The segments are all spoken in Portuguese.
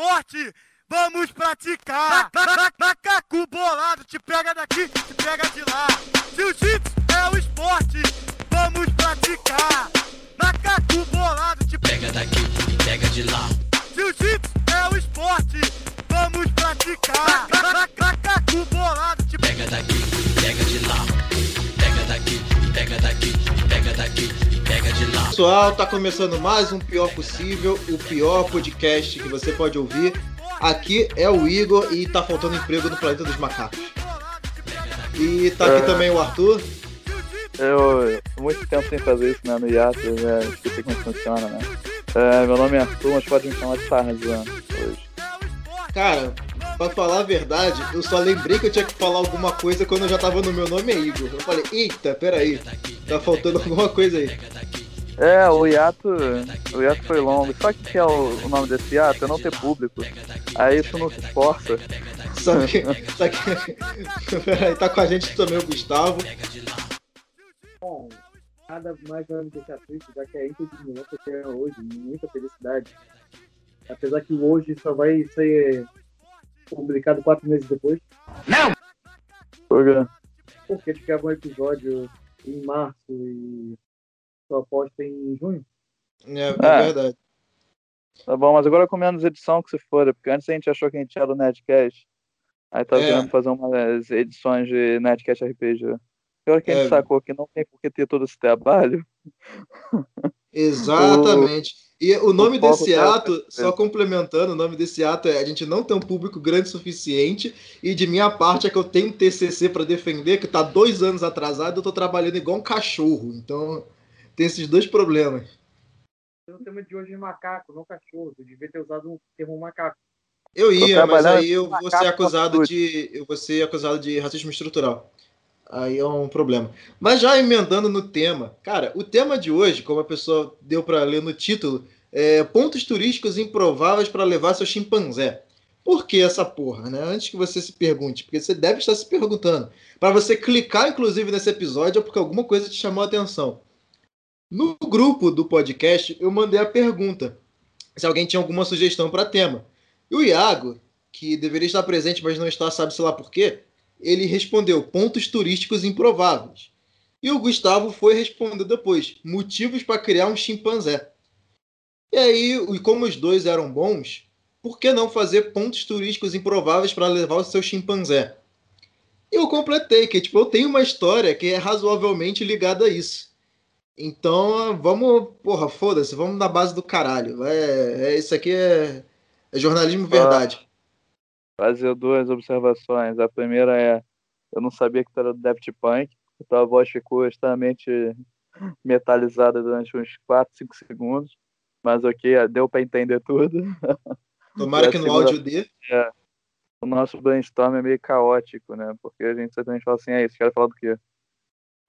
esporte, vamos praticar. Ma- ma- Macaco bolado, te pega daqui, te pega de lá. Jiu-jitsu é o esporte, vamos praticar. Macaco bolado, te Pega daqui e pega de lá. Jiu-jitsu é o esporte, vamos praticar. Ma- ma- Macaco bolado, te Pega daqui pega de lá. Pega daqui pega daqui e pega daqui e pega de lá. Pessoal, tá começando mais um Pior Possível, o pior podcast que você pode ouvir. Aqui é o Igor e tá faltando emprego no Planeta dos Macacos. E tá aqui É. também o Arthur. Eu muito tempo sem fazer isso né, no hiato, já esqueci como funciona, né? É, meu nome é Arthur, mas pode me chamar de Tarzan hoje. Cara, pra falar a verdade, eu só lembrei que eu tinha que falar alguma coisa quando eu já tava no meu nome é Igor. Eu falei, eita, peraí, tá faltando alguma coisa aí. É, o hiato, o hiato foi longo. Só que é o, o nome desse hiato é não ter público. Aí isso não se esforça. Só que. Só que. peraí, tá com a gente também o Gustavo. Bom, nada mais vai me deixar triste, já que é infelizmente que é hoje, muita felicidade. Apesar que hoje só vai ser publicado quatro meses depois, Porque- porque a gente gravou um episódio em março e só posta em junho. É, é Ah. verdade. Tá bom, mas agora com menos edição que se for, porque antes a gente achou que a gente era o Nerdcast. Aí tá É. querendo fazer umas edições de Nerdcast RPG. Agora que a gente É. sacou que não tem por que ter todo esse trabalho. Exatamente. E o nome o desse ato, só complementando, o nome desse ato é a gente não tem um público grande o suficiente e de minha parte é que eu tenho um TCC para defender que tá dois anos atrasado eu tô trabalhando igual um cachorro. Então tem esses dois problemas. O tema de hoje é macaco, não cachorro. Eu devia ter usado o termo macaco. Eu ia, mas aí eu vou ser acusado de eu vou ser acusado de racismo estrutural. Aí é um problema. Mas já emendando no tema, cara, o tema de hoje, como a pessoa deu para ler no título, é pontos turísticos improváveis para levar seu chimpanzé. Por que essa porra, né? Antes que você se pergunte, porque você deve estar se perguntando. Para você clicar, inclusive, nesse episódio é porque alguma coisa te chamou a atenção. No grupo do podcast, eu mandei a pergunta se alguém tinha alguma sugestão para tema. E o Iago, que deveria estar presente, mas não está, sabe-se lá por quê, ele respondeu pontos turísticos improváveis. E o Gustavo foi responder depois, motivos para criar um chimpanzé. E aí, e como os dois eram bons, por que não fazer pontos turísticos improváveis para levar o seu chimpanzé? E eu completei, que tipo, eu tenho uma história que é razoavelmente ligada a isso. Então, vamos, porra, foda-se, vamos na base do caralho. É, é isso aqui é, é jornalismo verdade. Fazer duas observações. A primeira é, eu não sabia que tu era do Daft Punk, tua voz ficou extremamente metalizada durante uns 4, 5 segundos, mas ok, deu para entender tudo. Tomara É, que no segunda- áudio dê. O nosso brainstorm é meio caótico, né? Porque a gente simplesmente fala assim, é isso, quero falar do quê?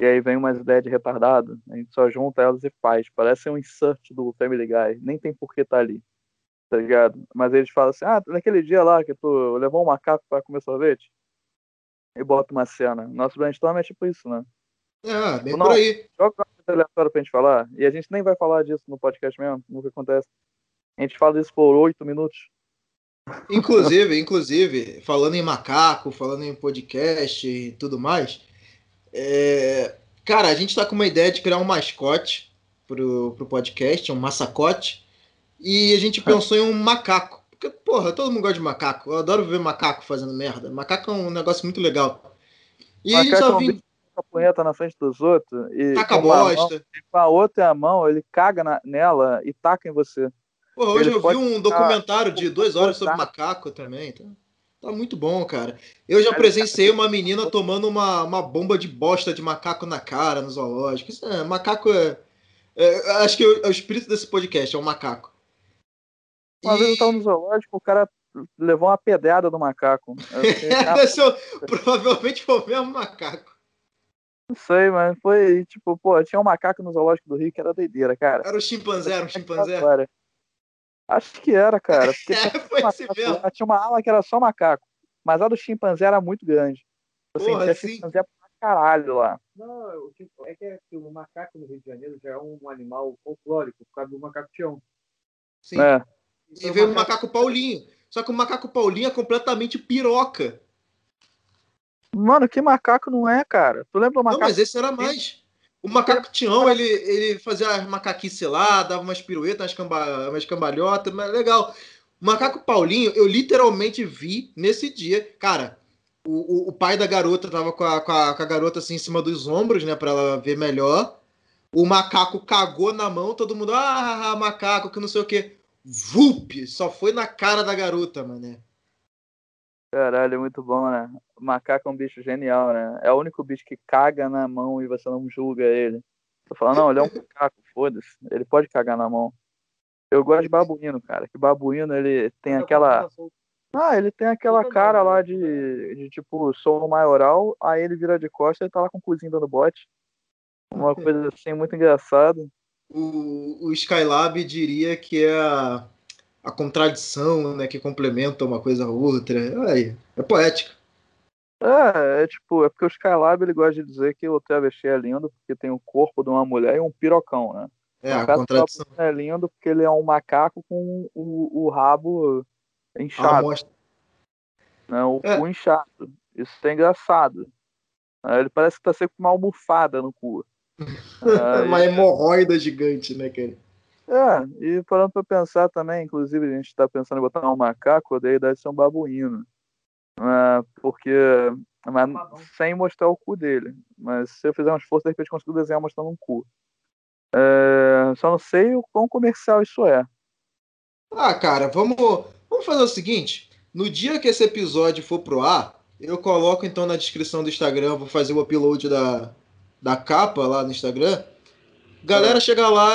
E aí vem umas ideias de retardado, a gente só junta elas e faz. Parece um insert do Family Guy, nem tem por que tá ali, tá ligado? Mas eles falam assim, ah, naquele dia lá que tu levou um macaco para comer sorvete, e bota uma cena. Nosso brainstorm é tipo isso, né? É, bem Não. por aí. Joga uma coisa aleatória pra gente falar, e a gente nem vai falar disso no podcast mesmo, nunca acontece. A gente fala isso por oito minutos. Inclusive, inclusive, falando em macaco, falando em podcast e tudo mais, é, cara, a gente tá com uma ideia de criar um mascote pro, pro podcast, um massacote, e a gente pensou em um macaco. Porque, porra, todo mundo gosta de macaco. Eu adoro ver macaco fazendo merda. Macaco é um negócio muito legal. E a gente Macaco é só um viu bicho a punheta na frente dos outros e taca com, uma mão- bosta. com a outra mão ele caga na- nela e taca em você. Porra, hoje Ele eu vi um documentário de duas horas sobre macaco também. Tá, tá muito bom, cara. Eu já presenciei uma menina tomando uma, uma bomba de bosta de macaco na cara no zoológico. Isso é, macaco é, é- Acho que é o espírito desse podcast, é um macaco. Uma vez eu E- tava no zoológico, o cara levou uma pedrada do macaco. "Ah, o- provavelmente foi o mesmo macaco. não sei, mas foi tipo, pô, tinha um macaco no zoológico do Rio que era doideira, cara. Era o chimpanzé, era um chimpanzé. Agora. Acho que era, cara. Porque É, tinha, foi esse macaco mesmo. tinha uma ala que era só macaco. Mas a do chimpanzé era muito grande. Eu Porra, sentia sim. chimpanzé pra caralho lá. Não, o tipo, é que, é que o macaco no Rio de Janeiro já é um animal folclórico, por causa do macaco Tião. Sim. né? E veio o macaco Paulinho. Só que o macaco Paulinho é completamente piroca. Mano, que macaco não é, cara? Tu lembra do macaco? Não, mas esse era mais. O macaco Tião, ele, ele fazia as macaquices lá, dava umas piruetas, umas, camba, umas cambalhotas, mas legal. O macaco Paulinho, eu literalmente vi nesse dia. Cara, o, o, o pai da garota tava com a, com, a, com a garota assim em cima dos ombros, né, pra ela ver melhor. O macaco cagou na mão, todo mundo, ah, macaco, que não sei o que. Vup! Só foi na cara da garota, mané. Caralho, é muito bom, né? O macaco é um bicho genial, né? É o único bicho que caga na mão e você não julga ele. Tô falando, não, ele é um macaco, foda-se. Ele pode cagar na mão. Eu gosto de babuíno, cara. Que babuíno, ele tem aquela. Ah, ele tem aquela cara lá de, de tipo, sou maioral, aí ele vira de costas e tá lá com o cozinho dando bote. Uma coisa assim muito engraçada. O, o Skylab diria que é a, a contradição, né, que complementa uma coisa a outra. Aí, é poética. É, é tipo, é porque o Skylab ele gosta de dizer que o travesti é lindo porque tem o corpo de uma mulher e um pirocão, né? É, o a contradição. é lindo porque ele é um macaco com o, o rabo inchado. Né? O É. cu inchado. Isso é engraçado. Aí Ele parece que tá sempre com uma almofada no cu. Uma hemorroida gigante, né, cara? É, e parando pra pensar também, inclusive a gente tá pensando em botar um macaco, daí deve ser um babuíno. É, porque. Mas sem mostrar o cu dele. Mas se eu fizer um esforço, de repente consigo desenhar mostrando um cu. É, só não sei o quão comercial isso é. Ah, cara, vamos, vamos fazer o seguinte. No dia que esse episódio for pro ar, eu coloco então na descrição do Instagram, vou fazer o upload da, da capa lá no Instagram. Galera, chega lá,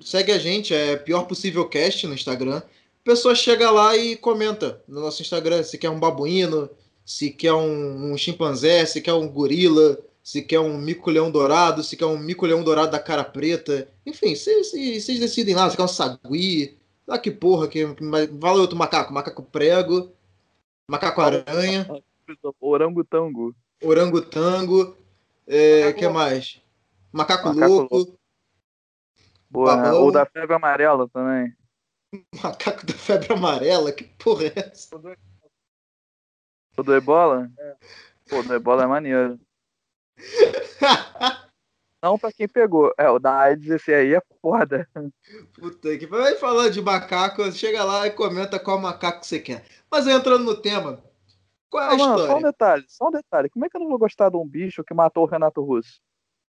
segue a gente, é pior possível cast no Instagram. Pessoa chega lá e comenta no nosso Instagram se quer um babuíno, se quer um, um chimpanzé, se quer um gorila, se quer um mico-leão dourado, se quer um mico-leão dourado da cara preta. Enfim, vocês decidem lá, se quer um sagui, ah, que porra, que, que fala outro macaco, macaco prego, macaco aranha, Orangotango. orangotango, é, que louco. mais? Macaco, Macaco louco, Boa, né? Babão. Ou da febre amarela também. macaco da febre amarela, que porra é essa? O do Ebola? Pô, o do Ebola é maneiro. Não pra quem pegou. É, o da AIDS esse aí é foda. Puta que vai falar de macaco, chega lá e comenta qual macaco você quer. Mas entrando no tema, qual é a Ah, mano, só um história? detalhe, só um detalhe. Como é que eu não vou gostar de um bicho que matou o Renato Russo?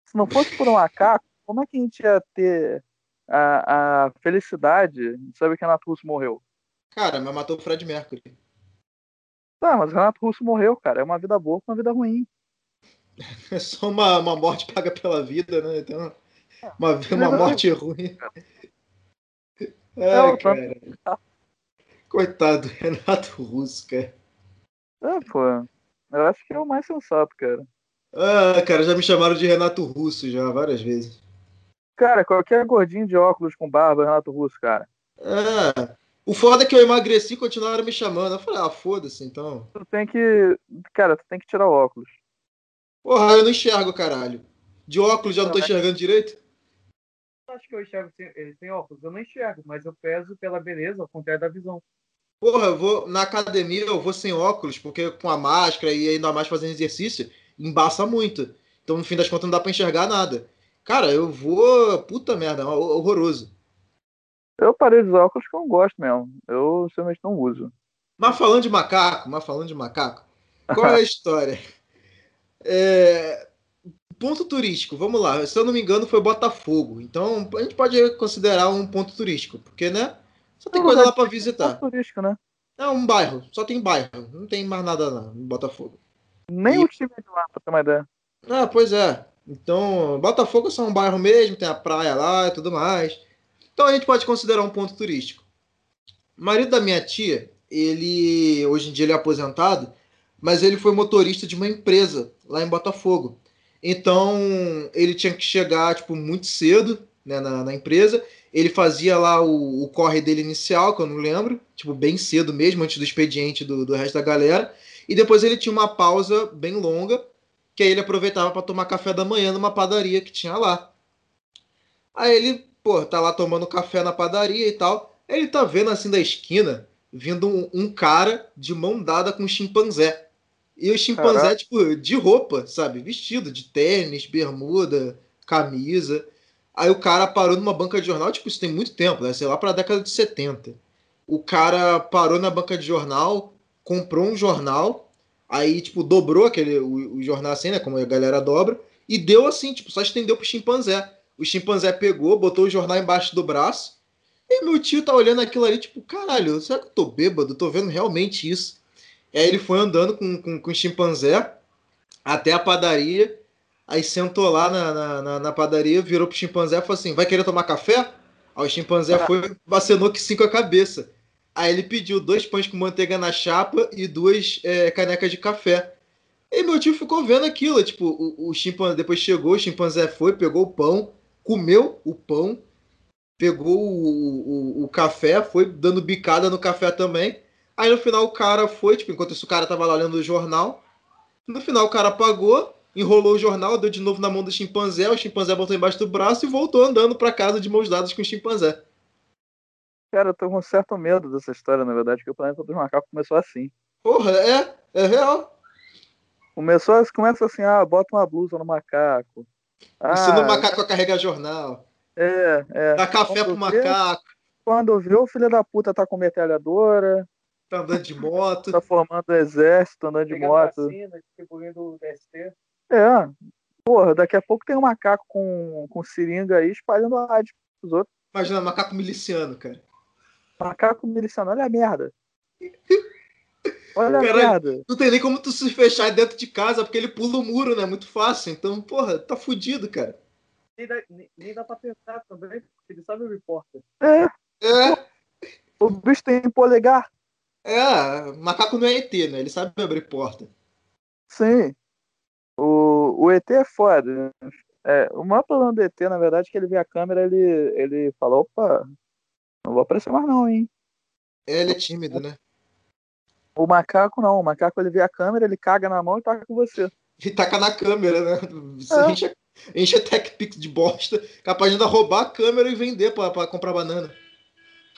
Se não fosse por um macaco, como é que a gente ia ter a, a felicidade de saber que o Renato Russo morreu? Cara, mas matou o Fred Mercury. Tá, mas o Renato Russo morreu, cara. É uma vida boa com uma vida ruim. É só uma, uma morte paga pela vida, né? Então, uma, uma morte ruim. É, cara. Coitado do Renato Russo, cara. É, pô. Eu acho que é o mais sensato, cara. Ah, cara, já me chamaram de Renato Russo já várias vezes. Cara, qualquer gordinho de óculos com barba é Renato Russo, cara. É. O foda é que eu emagreci e continuaram me chamando. Eu falei, ah, foda-se então. Tu tem que. Cara, tu tem que tirar o óculos. Porra, eu não enxergo, caralho. De óculos já não tô enxergando direito? acho que eu enxergo sem, sem óculos. Eu não enxergo, mas eu peso pela beleza, ao contrário da visão. Porra, eu vou na academia, eu vou sem óculos, porque com a máscara e ainda mais fazendo exercício, embaça muito. Então, no fim das contas, não dá pra enxergar nada. Cara, eu vou. Puta merda, é horroroso. Eu parei de usar óculos que eu não gosto mesmo. Eu simplesmente não uso. Mas falando de macaco, mas falando de macaco, qual é a história? É, Ponto turístico, vamos lá. Se eu não me engano, foi Botafogo. Então a gente pode considerar um ponto turístico, porque, né? Só tem coisa lá pra É visitar. turístico, né? É um bairro, só tem bairro. Não tem mais nada lá em Botafogo. Nem E- o time de lá, pra ter uma ideia. Ah, pois é. Então, Botafogo é só um bairro mesmo, tem a praia lá e tudo mais. Então a gente pode considerar um ponto turístico. O marido da minha tia, ele hoje em dia ele é aposentado, mas ele foi motorista de uma empresa lá em Botafogo. Então ele tinha que chegar tipo muito cedo né, na, na empresa. Ele fazia lá o, o corre dele inicial, que eu não lembro, tipo bem cedo mesmo, antes do expediente do, do resto da galera. E depois ele tinha uma pausa bem longa, que aí ele aproveitava para tomar café da manhã numa padaria que tinha lá. Aí ele, pô, tá lá tomando café na padaria e tal. Aí ele tá vendo assim da esquina, vindo um, um cara de mão dada com um chimpanzé. E o chimpanzé, Caraca. tipo, de roupa, sabe? Vestido de tênis, bermuda, camisa. Aí o cara parou numa banca de jornal, tipo, isso tem muito tempo, né? Sei lá, pra década de 70. O cara parou na banca de jornal, comprou um jornal, aí, tipo, dobrou aquele, o, o jornal assim, né? Como a galera dobra, e deu assim, tipo, só estendeu pro chimpanzé. O chimpanzé pegou, botou o jornal embaixo do braço, e meu tio tá olhando aquilo ali, tipo, caralho, será que eu tô bêbado? Tô vendo realmente isso. Aí ele foi andando com, com, com o chimpanzé até a padaria, aí sentou lá na, na, na, padaria, virou pro chimpanzé e falou assim: vai querer tomar café? Aí o chimpanzé foi vacinou que sim com a cabeça. Aí ele pediu dois pães com manteiga na chapa e duas é, canecas de café. E meu tio ficou vendo aquilo, tipo, o, o chimpanzé depois chegou, o chimpanzé foi, pegou o pão, comeu o pão, pegou o, o, o café, foi dando bicada no café também. Aí no final o cara foi, tipo, enquanto isso o cara tava lá lendo o jornal. No final o cara pagou, enrolou o jornal, deu de novo na mão do chimpanzé, o chimpanzé botou embaixo do braço e voltou andando pra casa de mãos dadas com o chimpanzé. Cara, eu tô com um certo medo dessa história, na verdade, que o Planeta dos Macacos começou assim. Porra, é, é real. Começou, assim- começa assim, ah, bota uma blusa no macaco. Ah, Ensina o macaco a carregar jornal. É, é. Dá café pro Quando vê- macaco, Quando vê, o filho da puta tá com metralhadora, tá andando de moto. tá formando exército, andando de Pegando moto. vacina, distribuindo o DST. É. Porra, daqui a pouco tem um macaco com, com seringa aí espalhando a AIDS pros outros. Imagina, macaco miliciano, cara. Macaco miliciano, olha a merda. Olha a merda. Não tem nem como tu se fechar dentro de casa, porque ele pula o muro, né? Muito fácil. Então, porra, tá fudido, cara. Nem dá, nem, nem dá pra pensar também, porque ele sabe o repórter. É, É, o bicho tem polegar. é, macaco não é ET, né? Ele sabe abrir porta. Sim. O, o ET é foda. né? É, o maior problema do ET, na verdade, é que ele vê a câmera ele, ele fala, opa, não vou aparecer mais não, hein? É, ele é tímido, né? O macaco não, o macaco ele vê a câmera, ele caga na mão e taca com você. E taca na câmera, né? É. enche, enche a Tech Pix de bosta, capaz de ainda roubar a câmera e vender pra, pra comprar banana.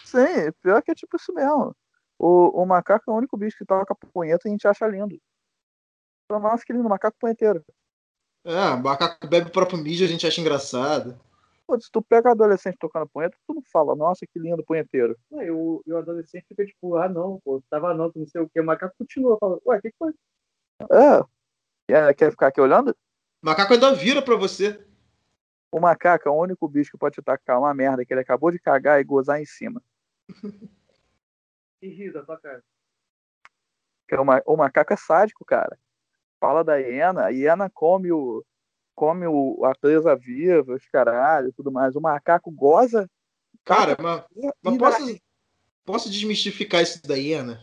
Sim, pior que é tipo isso mesmo. O, o macaco é o único bicho que toca punheta e a gente acha lindo. Nossa, que lindo, macaco punheteiro. É, macaco bebe o próprio mídia, a gente acha engraçado. Pô, se tu pega adolescente tocando punheta, tu não fala, nossa, que lindo punheteiro. Não, e o, e o adolescente fica tipo, ah não, pô, tava não, não sei o que. O macaco continua falando, ué, o que, que foi? É. Quer, quer ficar aqui olhando? Macaco ainda vira pra você. O macaco é o único bicho que pode te tacar uma merda que ele acabou de cagar e gozar em cima. E ri da tua cara. Que é o, ma- o macaco é sádico, cara. Fala da hiena, a hiena come o come o, a presa viva, os caralho, tudo mais. O macaco goza. Cara, mas, mas posso, posso desmistificar isso da hiena?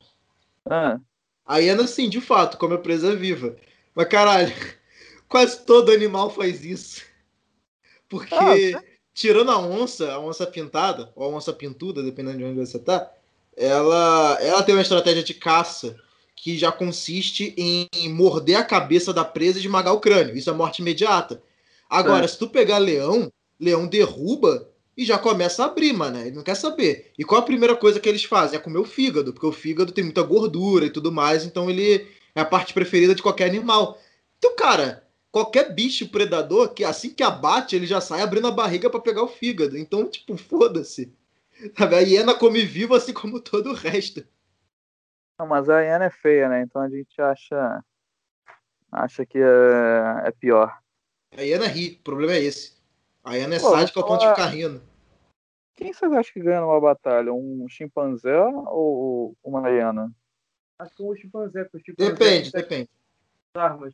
Ah, A hiena, sim, de fato, come a presa viva. Mas, caralho, quase todo animal faz isso. Porque, Ah, tirando a onça, a onça pintada, ou a onça pintuda, dependendo de onde você tá, ela, ela tem uma estratégia de caça que já consiste em morder a cabeça da presa e esmagar o crânio. Isso é morte imediata. Agora, É. se tu pegar leão, leão derruba e já começa a abrir, mano. Ele não quer saber. E qual a primeira coisa que eles fazem? É comer o fígado, porque o fígado tem muita gordura e tudo mais, então ele é a parte preferida de qualquer animal. Então, cara, qualquer bicho predador que assim que abate, ele já sai abrindo a barriga pra pegar o fígado. Então, tipo, foda-se. A hiena come vivo assim como todo o resto. Não, mas a hiena é feia, né? Então a gente acha acha que é, é pior. A hiena ri, o problema é esse. A hiena é Pô, sádica ao vou ponto de falar- ficar rindo. Quem vocês acham que ganha numa batalha? Um chimpanzé ou uma hiena? Acho que o chimpanzé, porque o chimpanzé Depende, tem depende. armas.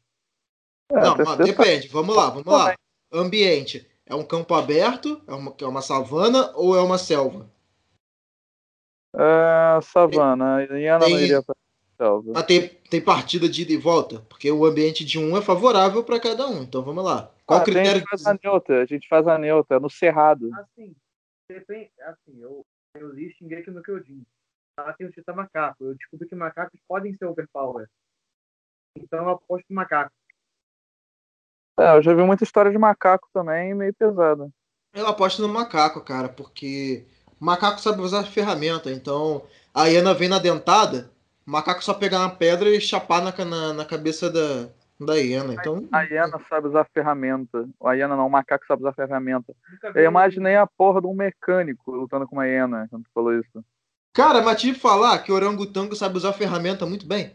É, Não, depende. Vamos lá, vamos lá. Ambiente. É um campo aberto? É uma, é uma savana ou é uma selva? É, savana. A hiena não Tem- iria pra selva. Mas tem, tem partida de ida e volta? Porque o ambiente de um é favorável para cada um. Então vamos lá. Qual Ah, o critério? A gente faz a neutra, a gente faz a neutra, no cerrado. Assim, depende, assim, eu, eu li Shingeki no Kyojin. Lá tem o Tita Macaco. Eu descobri que macacos podem ser overpower. Então eu aposto em macaco. É, eu já vi muita história de macaco também, meio pesada. Eu aposto no macaco, cara, porque o macaco sabe usar ferramenta. Então, A hiena vem na dentada, o macaco só pegar na pedra e chapar na, na, na cabeça da, da hiena. Então, A hiena sabe usar ferramenta. A hiena não, o macaco sabe usar ferramenta. Eu imaginei a porra de um mecânico lutando com uma hiena quando tu falou isso. cara, mas que falar que o orangotango sabe usar ferramenta muito bem.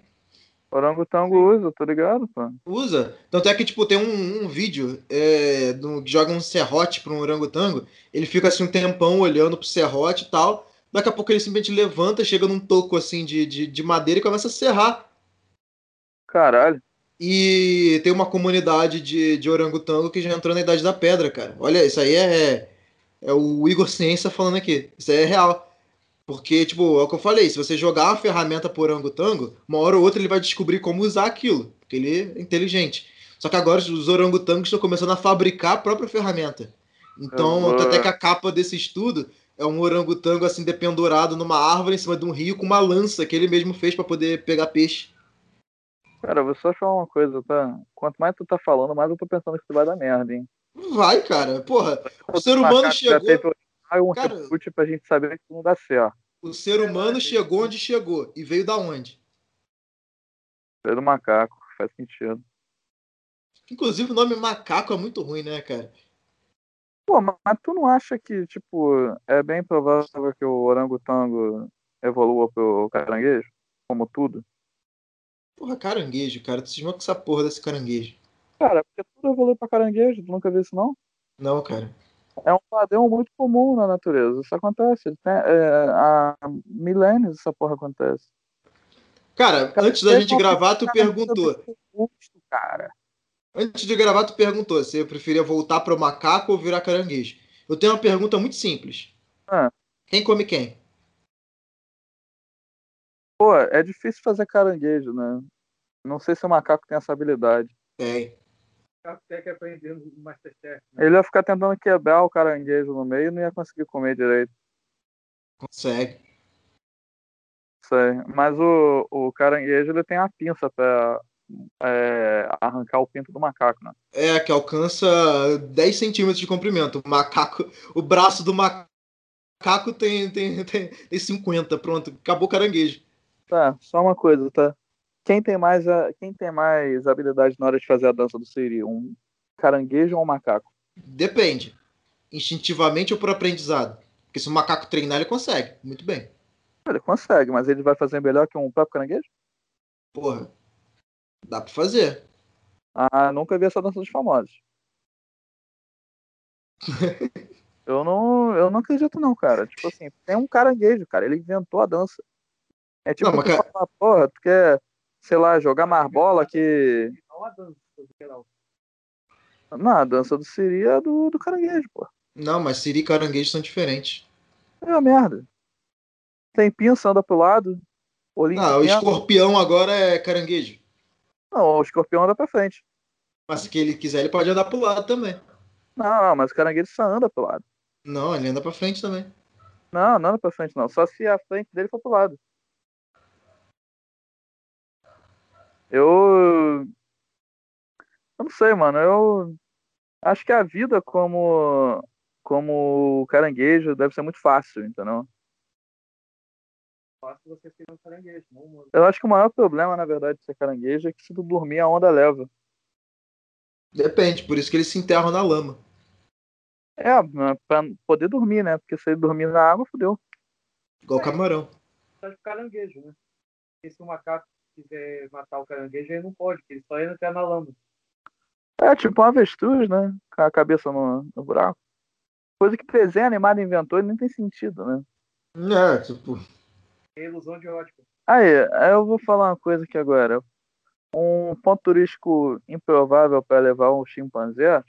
Orangotango usa, tô ligado, pô. Usa. Tanto é que, tipo, tem um, um vídeo é, do, que joga um serrote pra um orangotango. Ele fica assim um tempão olhando pro serrote e tal. Daqui a pouco ele simplesmente levanta, chega num toco assim de, de, de madeira e começa a serrar. Caralho. E tem uma comunidade de, de orangotango que já entrou na Idade da Pedra, cara. Olha, isso aí é, é o Igor Ciência falando aqui. Isso aí é real. Porque, tipo, é o que eu falei, se você jogar uma ferramenta pro orangotango, uma hora ou outra ele vai descobrir como usar aquilo. Porque ele é inteligente. Só que agora os orangotangos estão começando a fabricar a própria ferramenta. Então, Uhum. até que a capa desse estudo é um orangotango assim dependurado numa árvore em cima de um rio com uma lança que ele mesmo fez para poder pegar peixe. Cara, vou só falar uma coisa, tá? Quanto mais tu tá falando, mais eu tô pensando que tu vai dar merda, hein? Vai, cara. Porra, o ser humano chegou. teve ah, um Cara- pra gente saber que não dá certo. O ser humano chegou onde chegou. E veio da onde? Veio do macaco, faz sentido. Inclusive o nome macaco é muito ruim, né, cara? Pô, mas, mas tu não acha que, tipo, é bem provável que o orangotango evolua pro caranguejo? Como tudo? Porra, caranguejo, cara. Tu cismou com essa porra desse caranguejo. Cara, porque tudo evolui pra caranguejo, tu nunca viu isso não? Não, cara. É um padrão muito comum na natureza. Isso acontece. Tem, é, há milênios essa porra acontece. Cara, Cara, antes da gente gravar, tu perguntou. Justo, cara. Antes de gravar, tu perguntou se eu preferia voltar pro macaco ou virar caranguejo. Eu tenho uma pergunta muito simples. Ah. Quem come quem? Pô, é difícil fazer caranguejo, né? Não sei se o macaco tem essa habilidade. Tem. Até que aprendendo no Masterchef. Né? Ele ia ficar tentando quebrar o caranguejo no meio e não ia conseguir comer direito. Consegue. Sei. Mas o, o caranguejo ele tem a pinça pra é, arrancar o pinto do macaco, né? É, que alcança 10 centímetros de comprimento. O macaco. O braço do macaco tem, tem, tem, tem 50. Pronto, acabou o caranguejo. Tá, só uma coisa, tá? Quem tem mais, a, quem tem mais habilidade na hora de fazer a dança do Siri? Um caranguejo ou um macaco? Depende. Instintivamente ou por aprendizado. Porque se o macaco treinar, ele consegue. Muito bem. Ele consegue, mas ele vai fazer melhor que um próprio caranguejo? Porra. Dá pra fazer. Ah, nunca vi essa dança dos famosos. eu não, eu não acredito não, cara. Tipo assim, tem um caranguejo, cara. Ele inventou a dança. É tipo Não, mas tu cara- falar, porra, tu quer, sei lá, jogar mais bola que. Não a dança, no geral. Não, a dança do Siri é do, do caranguejo, pô. Não, mas siri e caranguejo são diferentes. É uma merda. Tem pinça, anda pro lado. Olhinho Ah, o escorpião agora é caranguejo. Não, o escorpião anda pra frente. Mas se ele quiser, ele pode andar pro lado também. Não, não, mas o caranguejo só anda pro lado. Não, ele anda pra frente também. Não, não anda pra frente, não. Só se a frente dele for pro lado. Eu. Eu não sei, mano. Eu acho que a vida como. Como caranguejo deve ser muito fácil, entendeu? Fácil você ser um caranguejo, não humano. Eu acho que o maior problema, na verdade, de ser caranguejo é que se tu dormir, a onda leva. Depende, por isso que eles se enterram na lama. É, pra poder dormir, né? Porque se ele dormir na água, fodeu. Igual camarão. Só de caranguejo, né? Porque se o macaco quiser matar o caranguejo, ele não pode, porque ele só entra na lama. É tipo um avestruz, né? Com a cabeça no, no buraco. Coisa que desenho animado inventou e nem tem sentido, né? É, tipo. É ilusão de ótica. Aí, aí eu vou falar uma coisa aqui agora. Um ponto turístico improvável para levar um chimpanzé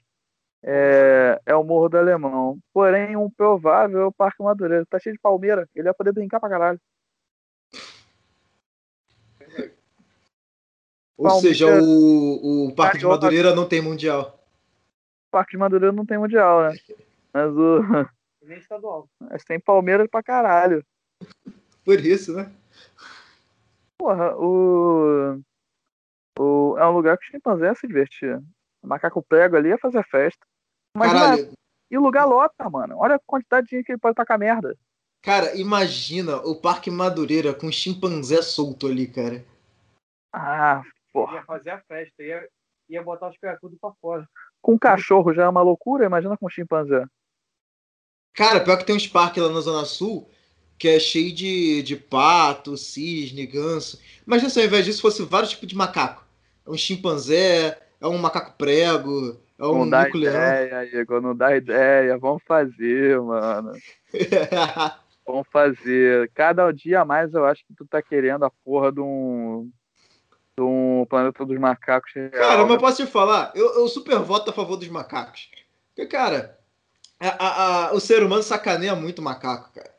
é, é o Morro do Alemão. Porém, um provável é o Parque Madureira. Tá cheio de palmeira. Ele vai poder brincar pra caralho. Ou Palmeiras- seja, o, o Parque de Carioca- Madureira não tem mundial. O Parque de Madureira não tem mundial, né? Mas, o, nem estadual. mas tem palmeira pra caralho. Por isso, né? Porra, o, o. É um lugar que o chimpanzé ia se divertir. O macaco prego ali ia fazer festa. Imagina, Caralho, e o lugar lota, mano. Olha a quantidade de gente que ele pode tacar merda. Cara, imagina o Parque Madureira com chimpanzé solto ali, cara. Ah, porra. Ia fazer a festa, ia, ia botar os cracudos pra fora. Com cachorro já é uma loucura, imagina com chimpanzé. Cara, pior que tem uns parques lá na Zona Sul que é cheio de, de pato, cisne, ganso. Imagina se ao invés disso fosse vários tipos de macaco. É um chimpanzé, é um macaco prego, é um não dá ideia, Igor, não dá ideia. Vamos fazer, mano. Vamos fazer. Cada dia a mais eu acho que tu tá querendo a porra de um. Um planeta dos macacos real. Cara, mas posso te falar? Eu, eu super voto a favor dos macacos. Porque, cara, a- a- a- o ser humano sacaneia muito o macaco, cara.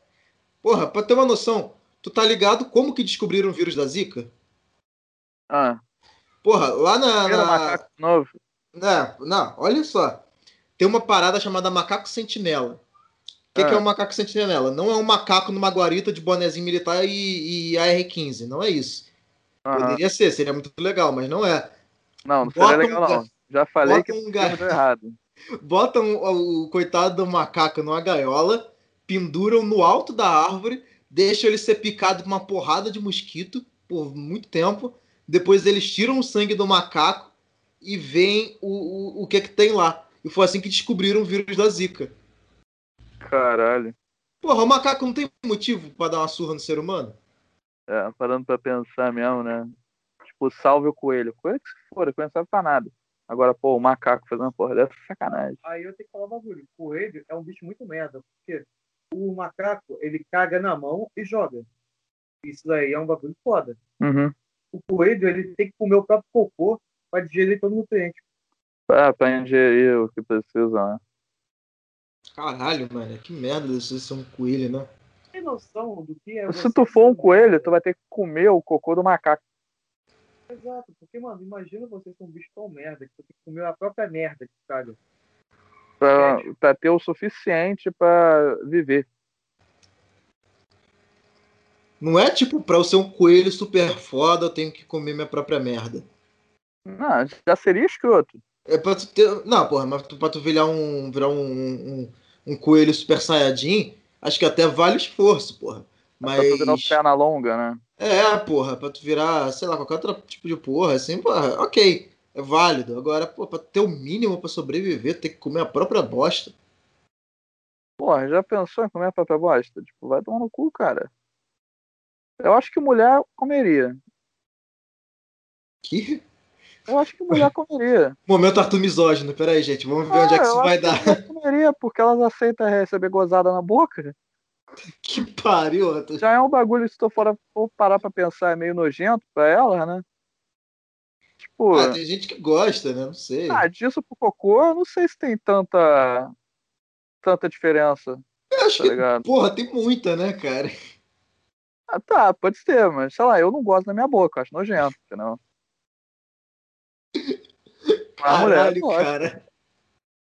Porra, pra ter uma noção, tu tá ligado como que descobriram o vírus da Zika? Ah, Porra, lá na. na- macaco novo. Não, não, olha só. Tem uma parada chamada macaco sentinela. O que, que Ah. é um macaco sentinela? Não é um macaco numa guarita de bonezinho militar e, e AR-15. Não é isso. Aham. Poderia ser, seria muito legal, mas não é. Não, não seria um legal, ga- não. Já falei bota que um o ga- filme deu errado. Botam o, o coitado do macaco numa gaiola, penduram no alto da árvore, deixam ele ser picado por uma porrada de mosquito por muito tempo. Depois eles tiram o sangue do macaco e veem o, o, o que, que tem lá. E foi assim que descobriram o vírus da Zika. Caralho. Porra, o macaco não tem motivo pra dar uma surra no ser humano? É, parando pra pensar mesmo, né? Tipo, salve o coelho. Coelho que se for, coelho não serve pra nada. Agora, pô, o macaco fazendo uma porra dessa é sacanagem. Aí eu tenho que falar um bagulho. O coelho é um bicho muito merda, porque o macaco, ele caga na mão e joga. Isso daí é um bagulho foda. Uhum. O coelho, ele tem que comer o próprio cocô pra digerir todo o nutriente. Ah, pra ingerir o que precisa, né? Caralho, mano, que merda isso ser um coelho, né? Tem noção do que é Se tu for um coelho, tu vai ter que comer o cocô do macaco. Exato, porque, mano, imagina você ser um bicho tão merda que você tem que comer a própria merda que caga. Pra, pra ter o suficiente pra viver. Não é tipo, pra eu ser um coelho super foda, eu tenho que comer minha própria merda. Não, já seria escroto. É pra tu ter. Não, porra, mas tu- pra tu virar um. virar um, um, um coelho super saiyajin, acho que até vale o esforço, porra. Pra tu virar o Mas. perna longa, né? É, porra, pra tu virar, sei lá, qualquer outro tipo de porra, assim, porra, ok. É válido. Agora, pô, pra ter o mínimo pra sobreviver, ter que comer a própria bosta. Porra, já pensou em comer a própria bosta? Tipo, vai tomar no cu, cara. Eu acho que mulher comeria. Que Eu acho que mulher comeria. momento Arthur misógino. Pera aí, gente, vamos ver onde é que isso eu vai dar. mulher comeria, porque elas aceitam receber gozada na boca. Que pariu, Arthur. Já é um bagulho, se tu for, for parar pra pensar, é meio nojento pra elas, né? Tipo, Ah, tem gente que gosta, né? Não sei. ah, disso pro cocô, eu não sei se tem tanta tanta diferença, Eu acho tá que, ligado? porra, tem muita, né, cara? Ah, tá, pode ser, mas sei lá, eu não gosto da minha boca, acho nojento, entendeu? Mas a mulher Caralho, gosta, cara.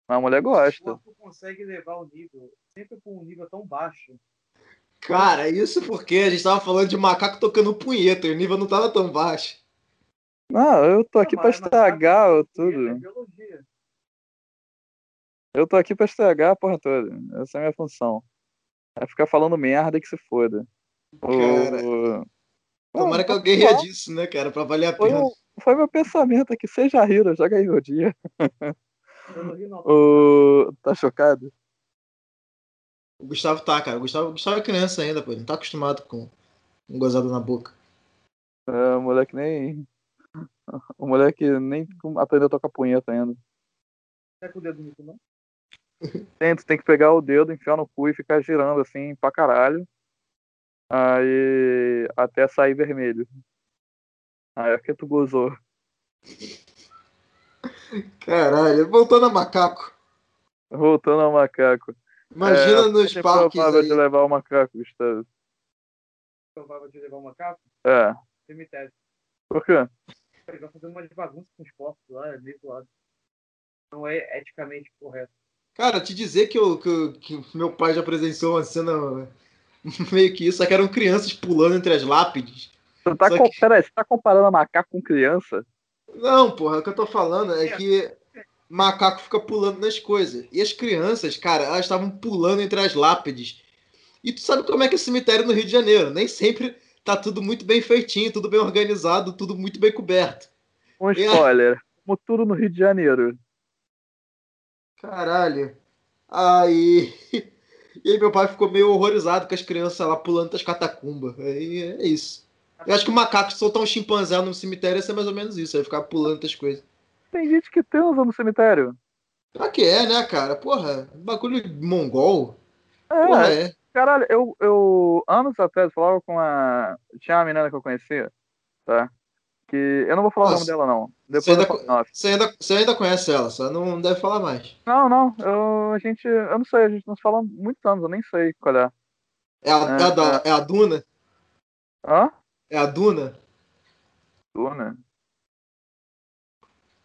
mas a mulher O gosta. corpo consegue levar o nível sempre pra um nível tão baixo. Cara, isso porque a gente tava falando de macaco tocando punheta, e o nível não tava tão baixo. Não, eu tô aqui mas estragar tudo. É biologia. Eu tô aqui pra estragar a porra toda. Essa é a minha função. É ficar falando merda e que se foda. Cara, O- Tomara que tá alguém ria disso, né, cara? Pra valer a Foi, pena. Foi meu pensamento aqui. Seja Hiro, joga aí o dia. Não não. O... Tá chocado? O Gustavo tá, cara. O Gustavo, o Gustavo é criança ainda, pô. Ele não tá acostumado com um gozado na boca. É, o moleque nem. O moleque nem aprendeu a tocar punheta ainda. Tá com o dedo muito, não? Tem, tu tem que pegar o dedo, enfiar no cu e ficar girando assim pra caralho. Aí. Até sair vermelho. Aí é que tu gozou. Caralho, voltando a macaco. Voltando ao macaco. Imagina é, nos é parques provável aí. de levar o macaco, Gustavo. Provável de levar um macaco? É. Cemitério. Por quê? Ele vai fazendo umas bagunças com os corpos lá, é meio zoado. Não é eticamente correto. Cara, te dizer que, eu, que, eu- que meu pai já presenciou uma cena meio que isso, só que eram crianças pulando entre as lápides. Tu tá com... que- Peraí, você tá comparando macaco com criança? Não, porra, o que eu tô falando é que macaco fica pulando nas coisas. E as crianças, cara, elas estavam pulando entre as lápides. E tu sabe como é que é cemitério no Rio de Janeiro. Nem sempre tá tudo muito bem feitinho, tudo bem organizado, tudo muito bem coberto. Um É. spoiler. Como tudo no Rio de Janeiro. Caralho. Aí. E aí meu pai ficou meio horrorizado com as crianças lá pulando das catacumbas. Aí é isso. Eu acho que o macaco soltar um chimpanzé no cemitério ia ser mais ou menos isso. Aí ficar pulando das coisas. Tem gente que transa no cemitério. Pra que é, né, cara? Porra, bagulho mongol. É, Porra, é. caralho, eu, eu anos atrás falava com a. Tinha uma menina que eu conhecia, tá? Que. Eu não vou falar o nome Nossa. dela, não. Depois Você eu ainda, falo- Nossa. você, ainda, você ainda conhece ela, só não deve falar mais. Não, não, eu, a gente. Eu não sei, a gente não se fala há muitos anos, eu nem sei qual é. É a, é a, da- é a Duna? Hã? É a Duna? Duna.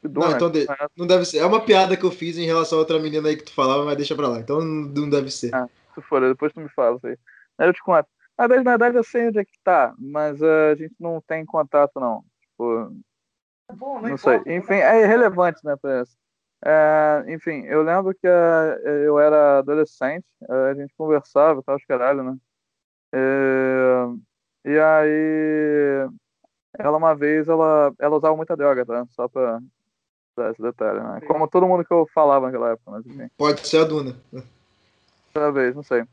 Que Não, Duna? então de- não deve ser. É uma piada que eu fiz em relação a outra menina aí que tu falava, mas deixa pra lá. Então não não deve ser. Ah. Se for, depois tu me fala isso aí. Eu te conto. Na verdade, na verdade, eu sei onde é que tá, mas eh, a gente não tem contato, não. Tipo, Tá bom, não sei. Enfim, é irrelevante, né, pra isso. É, enfim, eu lembro que eh, eu era adolescente, eh, a gente conversava e tal, os caralho, né? É, e aí, ela uma vez, ela, ela usava muita droga, tá? Só pra dar esse detalhe, né? Como todo mundo que eu falava naquela época, mas enfim. Pode ser a Duna. Talvez, não sei.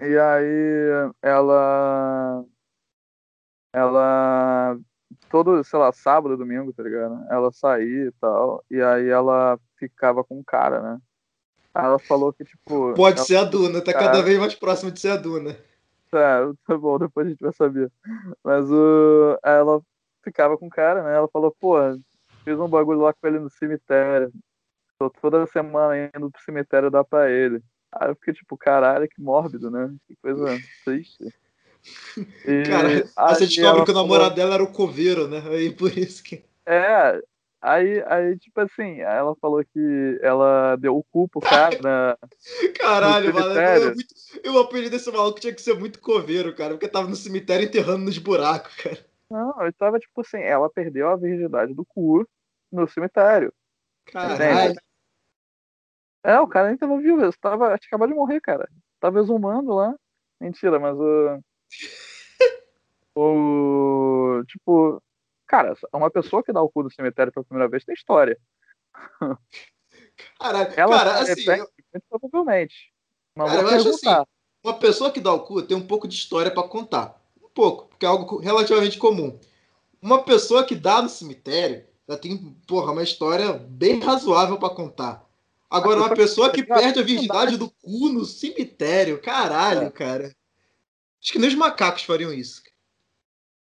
E aí ela. Ela. Todo, sei lá, sábado, domingo, tá ligado? Ela saía e tal. E aí ela ficava com um cara, né? Ela falou que, tipo. Pode ser a Duna, tá Cara. cada vez mais próximo de ser a Duna. Tá, tá bom, depois a gente vai saber. Mas o. Ela ficava com o cara, né? Ela falou, pô, fiz um bagulho lá com ele no cemitério. Tô toda semana indo pro cemitério dar pra ele. Aí eu fiquei tipo, caralho, que mórbido, né? Que coisa triste. E Cara, aí você descobre que o falou- namorado dela era o coveiro, né? Aí por isso que. É, aí, aí, tipo assim, ela falou que ela deu o cu pro cara, né? Caralho, No mano. Eu, muito... eu apelido desse maluco tinha que ser muito coveiro, cara. Porque tava no cemitério enterrando nos buracos, cara. Não, eu tava tipo assim, ela perdeu a virgindade do cu no cemitério. Caralho. É, o cara ainda não viu isso. Tava, acho que acabou de morrer, cara. Tava exumando lá. Mentira, mas o. o. Tipo. Cara, uma pessoa que dá o cu no cemitério pela primeira vez tem história. Caralho. Ela Cara, assim, muito provavelmente. Mas Cara, eu acho perguntar. uma pessoa que dá o cu tem um pouco de história pra contar. Um pouco, porque é algo relativamente comum. Uma pessoa que dá no cemitério já tem, porra, uma história bem razoável pra contar. Agora, uma pessoa que perde a virgindade do cu no cemitério, caralho, É. cara. Acho que nem os macacos fariam isso.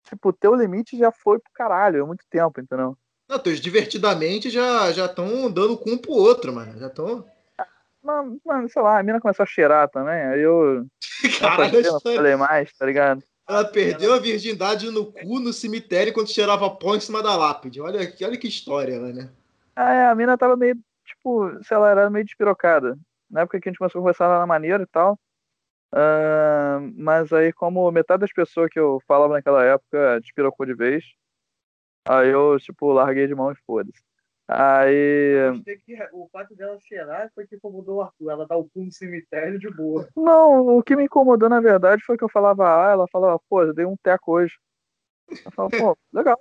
Tipo, o teu limite já foi pro caralho há muito tempo, entendeu? Não, teus divertidamente já estão dando cu um pro outro, mano. Já estão. Mas, mano, sei lá, a mina começou a cheirar também. Aí eu. Caralho, não falei mais, tá ligado? ela perdeu a virgindade no cu no cemitério quando cheirava pó em cima da lápide. Olha, que- olha que história ela, né? Ah, é, a mina tava meio, tipo, sei lá, era meio despirocada. Na época que a gente começou a conversar ela era maneira e tal. Ah, mas aí, como metade das pessoas que eu falava naquela época despirocou de vez, aí eu, tipo, larguei de mão e foda-se. Aí. Que o fato dela cheirar foi que incomodou o Arthur. Ela dá o cu no cemitério de boa. Não, o que me incomodou, na verdade, foi que eu falava A, ela falava, pô, eu dei um teco hoje. Eu falava, pô, legal.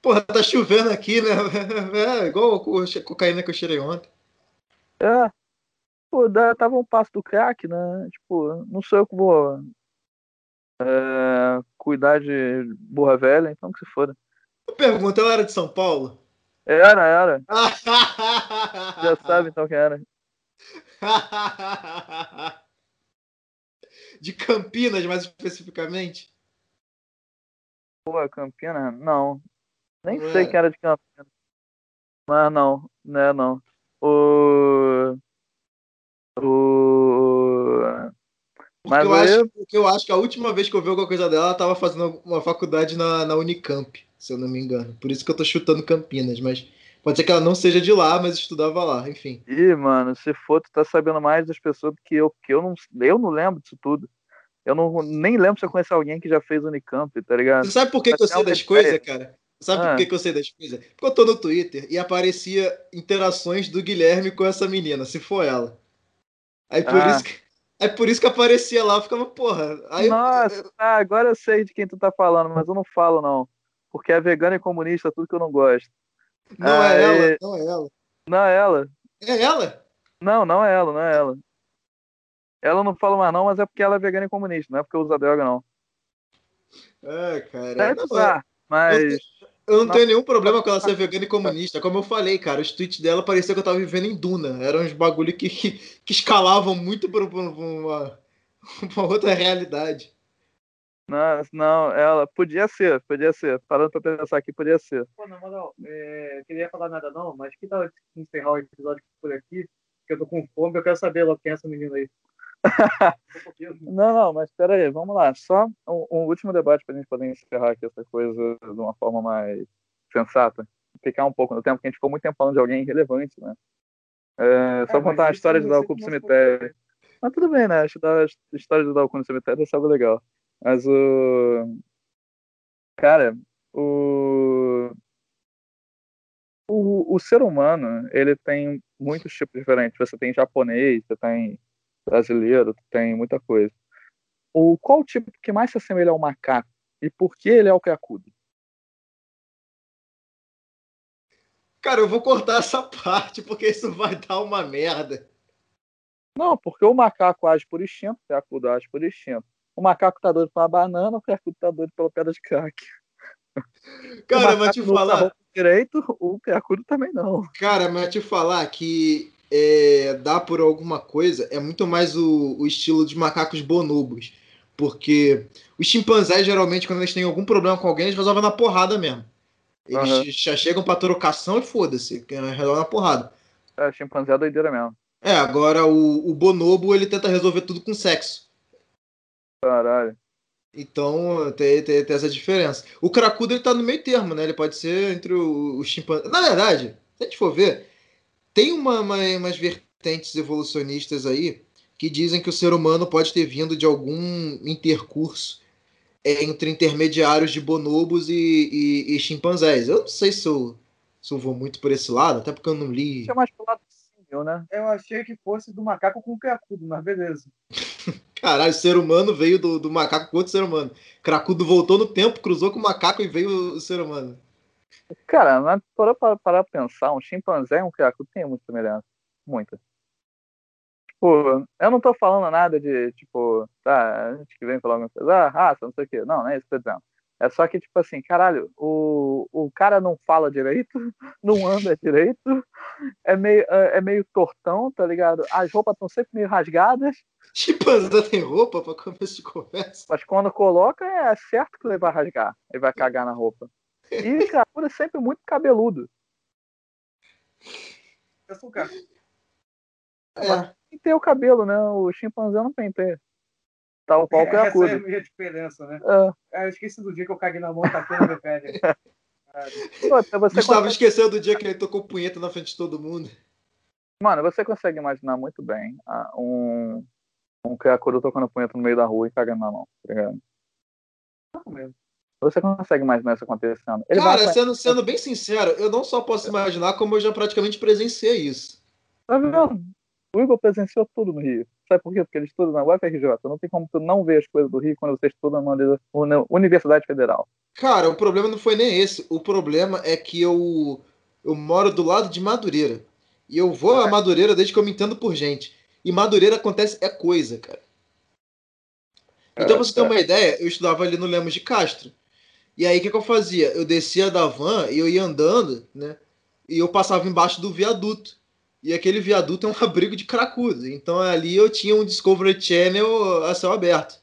Porra, tá chovendo aqui, né? É, igual a cocaína que eu cheirei ontem. É. Pô, tava um passo do crack, né? Tipo, não sou eu que vou é, cuidar de burra velha, então que se foda. Eu pergunto, ela era de São Paulo? Era, era. Já sabe então quem era. De Campinas, mais especificamente. Pô, Campina? Não. Nem sei é? quem era de Campina. Mas não, né, não. O. O. Mas eu, aí- acho, porque eu acho que a última vez que eu vi alguma coisa dela, ela tava fazendo uma faculdade na, na Unicamp, se eu não me engano. Por isso que eu tô chutando Campinas, mas pode ser que ela não seja de lá, mas estudava lá, enfim. Ih, mano, se for, tu tá sabendo mais das pessoas do que eu, porque eu não, eu não lembro disso tudo. Eu não, nem lembro se eu conheço alguém que já fez Unicamp, tá ligado? Você sabe por que, que eu sei é das uma coisas, cara? Sabe Ah. por que, que eu sei das coisas? Porque eu tô no Twitter e aparecia interações do Guilherme com essa menina, se for ela. Aí por Ah. isso que. É por isso que aparecia lá, eu ficava, porra. Aí, Nossa, ah, agora eu sei de quem tu tá falando, mas eu não falo, não. Porque é vegano e comunista, tudo que eu não gosto. não é ela, não é ela. Não é ela. É ela? Não, não é ela, não é ela. Ela não fala mais não, mas é porque ela é vegana e comunista, não é porque usa droga, não. É, cara. Deve usar, mas... Eu não tenho nenhum problema com ela ser vegana e comunista. Como eu falei, cara, os tweets dela parecia que eu tava vivendo em Duna. Eram uns bagulho que, que, que escalavam muito pra, pra uma, uma outra realidade. Não, não, ela podia ser, podia ser. Parando pra pensar aqui, podia ser. Pô, na moral, é, queria falar nada não, mas que tal encerrar o episódio por aqui? Que eu tô com fome, eu quero saber logo quem é essa menina aí. Não, não, mas pera aí, vamos lá. Só um, um último debate pra gente poder encerrar aqui essa coisa de uma forma mais sensata. Ficar um pouco no tempo, porque a gente ficou muito tempo falando de alguém irrelevante, né? É, só mas contar a história de não dar sei o cu pro como é que cemitério. Mas tudo bem, né? A história de dar o cu no cemitério é algo legal. Mas o. Cara, o. O, o ser humano, ele tem muitos tipos diferentes. Você tem japonês, você tem brasileiro, tem muita coisa. O, qual o tipo que mais se assemelha ao macaco? E por que ele é o cracudo? Cara, eu vou cortar essa parte, porque isso vai dar uma merda. Não, porque o macaco age por instinto, o cracudo age por instinto. O macaco tá doido pela banana, o cracudo tá doido pela pedra de crack. Cara, mas te falar. direito, o cracudo também não. Cara, mas te falar que é, dá por alguma coisa é muito mais o, o estilo de macacos bonobos. Porque os chimpanzés, geralmente, quando eles têm algum problema com alguém, eles resolvem na porrada mesmo. Eles Aham. já chegam pra trocação e foda-se, que resolve na porrada. É, chimpanzé é doideira mesmo. É, agora o, o bonobo ele tenta resolver tudo com sexo. Caralho. Então tem, tem, tem essa diferença. O cracudo ele tá no meio termo, né? Ele pode ser entre o, o chimpanzé. Na verdade, se a gente for ver, tem uma, uma- umas vertentes evolucionistas aí que dizem que o ser humano pode ter vindo de algum intercurso é, entre intermediários de bonobos e, e- e chimpanzés. Eu não sei se eu, se eu vou muito por esse lado, até porque eu não li. Isso é mais pro lado símil, né? Eu achei que fosse do macaco com cracudo, mas beleza. Caralho, o ser humano veio do, do macaco com outro ser humano. Cracudo voltou no tempo, cruzou com o macaco e veio o ser humano. Cara, mas para para parar pra pensar, um chimpanzé e um cracudo tem muita semelhança. Muita. Tipo, eu não tô falando nada de, tipo, tá, a gente que vem falar alguma coisa, ah, raça, não sei o quê. Não, não é isso que eu tô dizendo. É só que, tipo assim, caralho, o, o cara não fala direito, não anda direito, é meio, é é meio tortão, tá ligado? As roupas estão sempre meio rasgadas, Chimpanzé tem roupa pra começo de conversa? mas quando coloca é certo que ele vai rasgar, ele vai cagar na roupa. E é sempre muito cabeludo. Eu sou o cara. É. penteia o cabelo, né? O chimpanzé não penteia. Tal qual o Essa é a minha diferença, né? É. Ah, eu esqueci do dia que eu caguei na mão e taquei na minha pele. Pô, você Gustavo consegue- esqueceu do dia que ele tocou punheta na frente de todo mundo. Mano, você consegue imaginar muito bem ah, um, um cracudo tocando punheta no meio da rua e cagando na mão, tá ligado? Não mesmo. Você consegue imaginar isso acontecendo. Ele Cara, vai sendo, sendo bem sincero, eu não só posso imaginar, como eu já praticamente presenciei isso. Tá vendo? O Igor presenciou tudo no Rio. Sabe por quê? Porque ele estuda na UFRJ. Não tem como tu não ver as coisas do Rio quando você estuda uni- Universidade Federal. Cara, o problema não foi nem esse. O problema é que eu, eu moro do lado de Madureira. E eu vou a Madureira desde que eu me entendo por gente. E Madureira acontece é coisa, cara. Então, pra você ter uma ideia, eu estudava ali no Lemos de Castro. E aí, o que, que eu fazia? Eu descia da van e eu ia andando, né? E eu passava embaixo do viaduto. E aquele viaduto é um abrigo de cracudo. Então, ali eu tinha um Discovery Channel a céu aberto.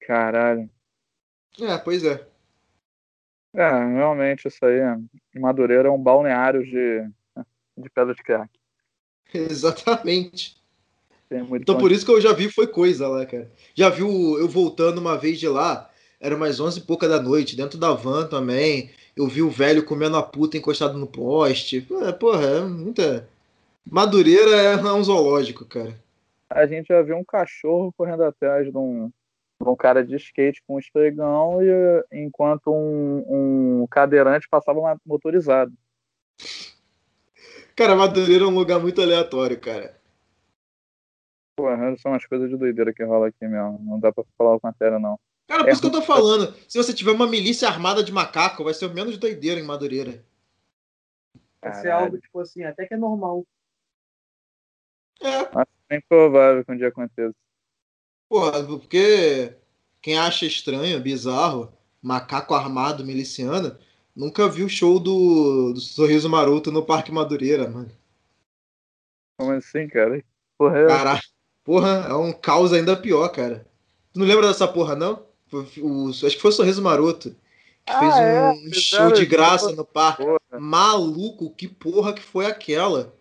Caralho. É, pois é. É, realmente isso aí. Madureira é um balneário de, de pedra de crack. Exatamente. Muito Então por isso que eu já vi foi coisa lá, cara. Já vi o- eu voltando uma vez de lá, era umas 11 e pouca da noite, dentro da van também. Eu vi o velho comendo a puta encostado no poste. É, porra, é muita. Madureira é um zoológico, cara. a gente já viu um cachorro correndo atrás de um, de um cara de skate com um esfregão e enquanto um, um cadeirante passava motorizado. Cara, Madureira é um lugar muito aleatório, cara. Porra, são umas coisas de doideira que rola aqui mesmo. Não dá pra falar com matéria, não. Cara, por É isso que eu tô falando. Se você tiver uma milícia armada de macaco, vai ser o menos doideira em Madureira. Vai ser algo, tipo assim, até que é normal. É, É improvável que um dia aconteça. porra, porque quem acha estranho, bizarro, macaco armado miliciano, nunca viu o show do, do Sorriso Maroto no Parque Madureira, mano. Como assim, cara? Porra, Caralho. Porra, é um caos ainda pior, cara. Tu não lembra dessa porra, não? Foi o- acho que foi o Sorriso Maroto. Que Ah, fez um é, show fizeram de graça no parque. porra. Maluco, que porra que foi aquela?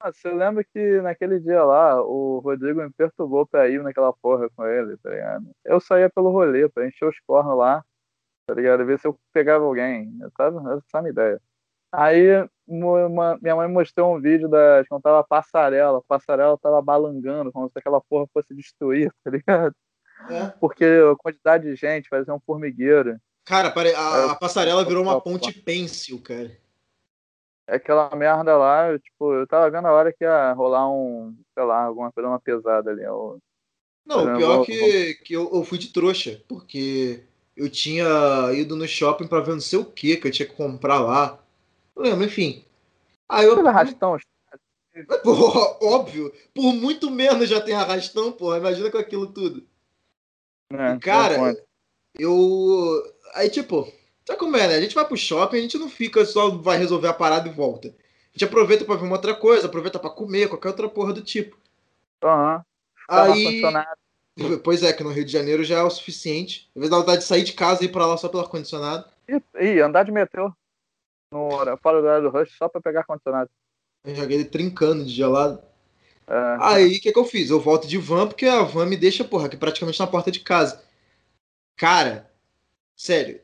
Ah, você lembra que naquele dia lá, o Rodrigo me perturbou pra ir naquela porra com ele, tá ligado? Eu saía pelo rolê pra encher os cornos lá, tá ligado? Ver se eu pegava alguém. Eu tava, essa é a minha ideia. Aí uma- minha mãe mostrou um vídeo da, quando tava a passarela. A passarela tava balangando, como se aquela porra fosse destruir, tá ligado? É. Porque a quantidade de gente parecia um formigueiro. Cara, pare- a, a passarela virou uma ponte pêncil, cara. É Aquela merda lá, eu, tipo, eu tava vendo a hora que ia rolar um, sei lá, alguma coisa, uma pesada ali. Eu, Não, É, o pior vou- que, que eu, eu fui de trouxa, porque eu tinha ido no shopping pra ver não sei o que que eu tinha que comprar lá. Enfim. Aí eu. Arrastão, Porra, óbvio, por muito menos já tem arrastão, porra. Imagina com aquilo tudo. né? Cara. Eu. Aí, tipo, sabe como é, né? A gente vai pro shopping, a gente não fica só vai resolver a parada e volta. A gente aproveita pra ver uma outra coisa, aproveita pra comer, qualquer outra porra do tipo. Aham. No Aí. Pois é, que no Rio de Janeiro já é o suficiente. Às vezes dá vontade de sair de casa e ir pra lá só pelo ar-condicionado. Ih, Ih, andar de metrô. No, hora- fora do horário do rush, só pra pegar ar-condicionado. Eu joguei ele trincando de gelado. É, Aí, o que, que eu fiz? Eu volto de van, porque a van me deixa, porra, aqui praticamente na porta de casa. Cara, sério.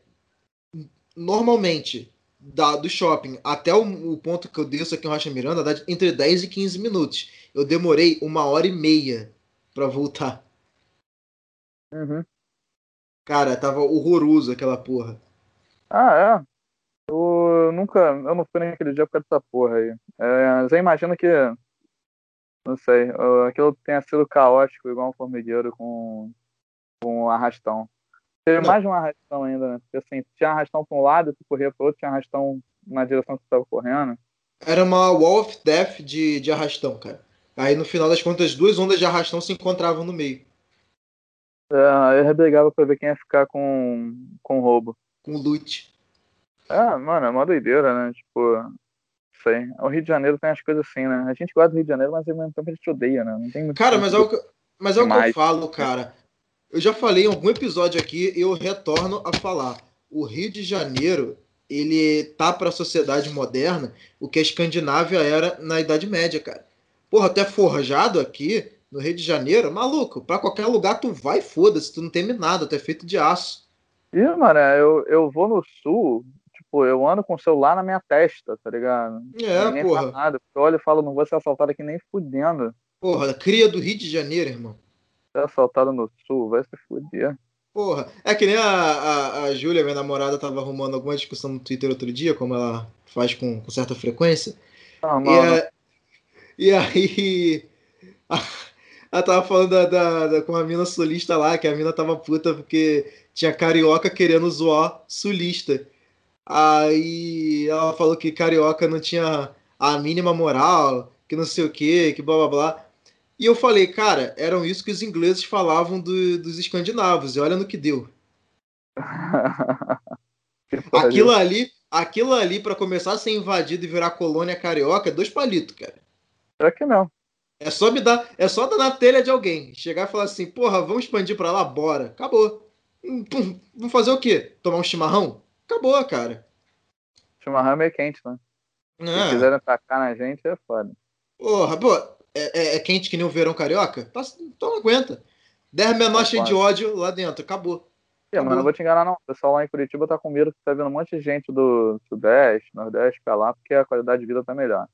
Normalmente, da, do shopping até o, o ponto que eu desço aqui em Rocha Miranda, dá entre 10 e 15 minutos. Eu demorei uma hora e meia pra voltar. uhum. Cara, tava horroroso aquela porra. Ah, é. Eu nunca. Eu não fui naquele dia por causa dessa porra aí. É, você imagina que. Não sei. Aquilo tenha sido caótico, igual um formigueiro com, com um arrastão. Teve mais de um arrastão ainda, né? Porque assim, tinha arrastão pra um lado, tu corria pro outro, tinha arrastão na direção que tu tava correndo. Era uma wall of death de, de arrastão, cara. Aí no final das contas, duas ondas de arrastão se encontravam no meio. É, eu rebrigava pra ver quem ia ficar com, com roubo. Com loot. É, mano, é uma doideira, né? Tipo, sei. O Rio de Janeiro tem as coisas assim, né? A gente gosta do Rio de Janeiro, mas ao mesmo tempo a gente odeia, né? Não tem muito Cara, mas é o que, mas é o que eu Demais. falo, cara. Eu já falei em algum episódio aqui e eu retorno a falar. O Rio de Janeiro, ele tá pra sociedade moderna o que a Escandinávia era na Idade Média, cara. Porra, até forjado aqui no Rio de Janeiro, maluco, pra qualquer lugar tu vai, foda-se, tu não teme nada, tu é feito de aço. Ih, mano, eu, eu vou no sul, tipo, eu ando com o celular na minha testa, tá ligado? É, Ninguém porra. fala nada. Eu olho e falo, não vou ser assaltado aqui nem fudendo. Porra, cria do Rio de Janeiro, irmão. Ser assaltado no sul, vai se fuder. Porra, é que nem a, a, a Júlia, minha namorada, tava arrumando alguma discussão no Twitter outro dia, como ela faz com, com certa frequência. E, mano, a- e aí. Ela tava falando da, da- da- com a mina sulista lá, que a mina tava puta porque tinha carioca querendo zoar sulista. Aí ela falou que carioca não tinha a mínima moral, que não sei o que, que blá blá blá. E eu falei, cara, eram isso que os ingleses falavam do- dos escandinavos, e olha no que deu. que. Aquilo ali, aquilo ali para começar a ser invadido e virar colônia carioca, é dois palitos, cara. É que não. É só me dar, é só dar na telha de alguém. Chegar e falar assim, porra, vamos expandir pra lá? Bora. Acabou. Hum, pum, Vamos fazer o quê? Tomar um chimarrão? Acabou, cara. Chimarrão é meio quente, né? Se É, quiserem atacar na gente, é foda. porra, pô, é, é- é quente que nem o verão carioca? Tá- Então não aguenta. 10 menores cheios de ódio lá dentro, acabou. Ih, mano, não vou te enganar, não. O pessoal lá em Curitiba tá com medo que tá vindo um monte de gente do Sudeste, Nordeste pra lá, porque a qualidade de vida tá melhor.